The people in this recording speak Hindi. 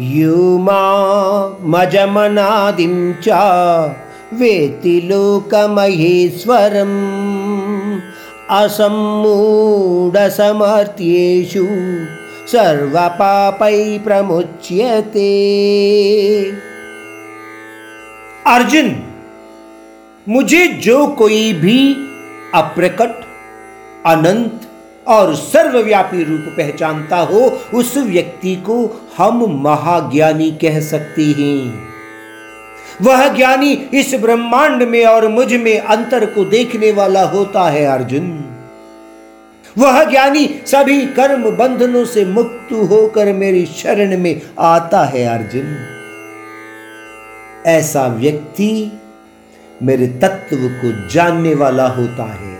युमामजमनादिं च वेति लोकमहेश्वरम् असम्मूढसमर्थ्येषु सर्वपापै प्रमुच्यते। अर्जुन मुझे जो कोई भी अप्रकट अनंत और सर्वव्यापी रूप पहचानता हो, उस व्यक्ति को हम महाज्ञानी कह सकते हैं। वह ज्ञानी इस ब्रह्मांड में और मुझमें अंतर को देखने वाला होता है अर्जुन। वह ज्ञानी सभी कर्म बंधनों से मुक्त होकर मेरी शरण में आता है अर्जुन। ऐसा व्यक्ति मेरे तत्व को जानने वाला होता है।